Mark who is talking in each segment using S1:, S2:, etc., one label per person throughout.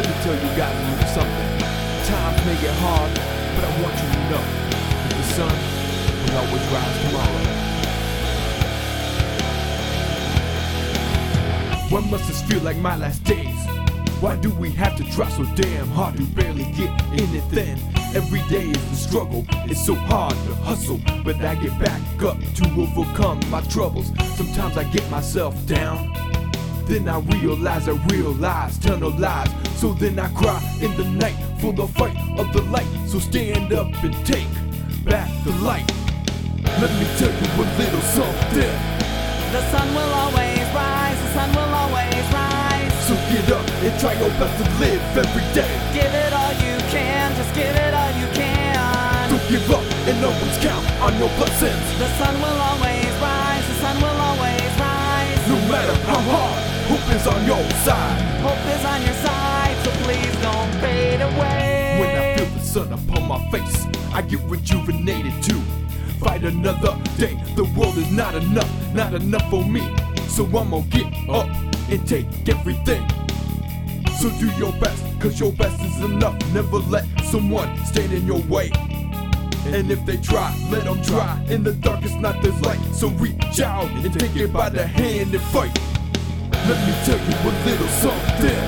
S1: tell you guys a little something. Times may get hard, but I want you to know that the sun will always rise tomorrow. Why must this feel like my last days? Why do we have to try so damn hard to barely get anything? Every day is a struggle, it's so hard to hustle, but I get back up to overcome my troubles. Sometimes I get myself down, then I realize I realize no lies. So then I cry in the night for the fight of the light. So stand up and take back the light. Let me tell you a little something.
S2: The sun will always rise, the sun will always rise.
S1: So get up and try your best to live every day.
S2: Give it all you can, just give it all you can.
S1: Don't give up and always count on your blessings.
S2: The sun will always rise, the sun will always rise.
S1: No matter how hard, is on your side.
S2: Hope is on your side, so please don't fade away.
S1: When I feel the sun upon my face, I get rejuvenated too. Fight another day, the world is not enough, not enough for me. So I'm gonna get up and take everything. So do your best, cause your best is enough. Never let someone stand in your way. And if they try, let them try. In the darkest night, there's light. So reach out and take it by the hand and fight. Let me tell you a little something.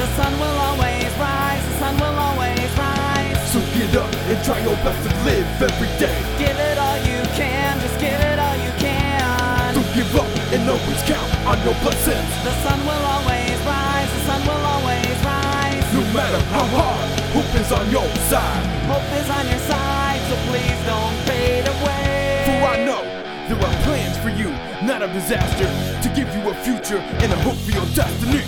S2: The sun will always rise, the sun will always rise.
S1: So get up and try your best to live every day.
S2: Give it all you can, just give it all you can.
S1: Don't give up and always count on your blessings.
S2: The sun will always rise, the sun will always rise.
S1: No matter how hard, hope is on your side.
S2: Hope is on your side, so please don't fade
S1: not a disaster, to give you a future and a hope for your destiny.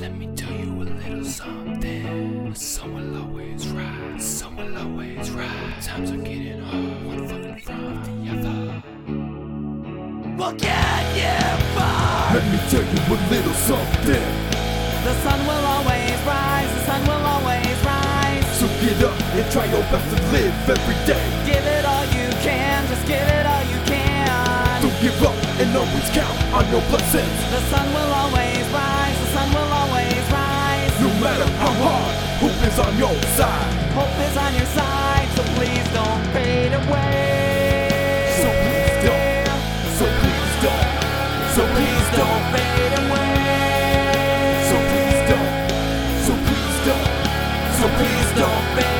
S3: Let me tell you a little something. The sun will always rise. The always rise. Times are getting hard. One foot in front of the other.
S2: We'll you far.
S1: Let me tell you a little something.
S2: The sun will always
S1: get up and try your best to live every day.
S2: Give it all you can, just give it all you can.
S1: Don't give up and always count on your blessings.
S2: The sun will always rise, the sun will always rise.
S1: No matter how hard, hope is on your side.
S2: Hope is on your side. please don't bend.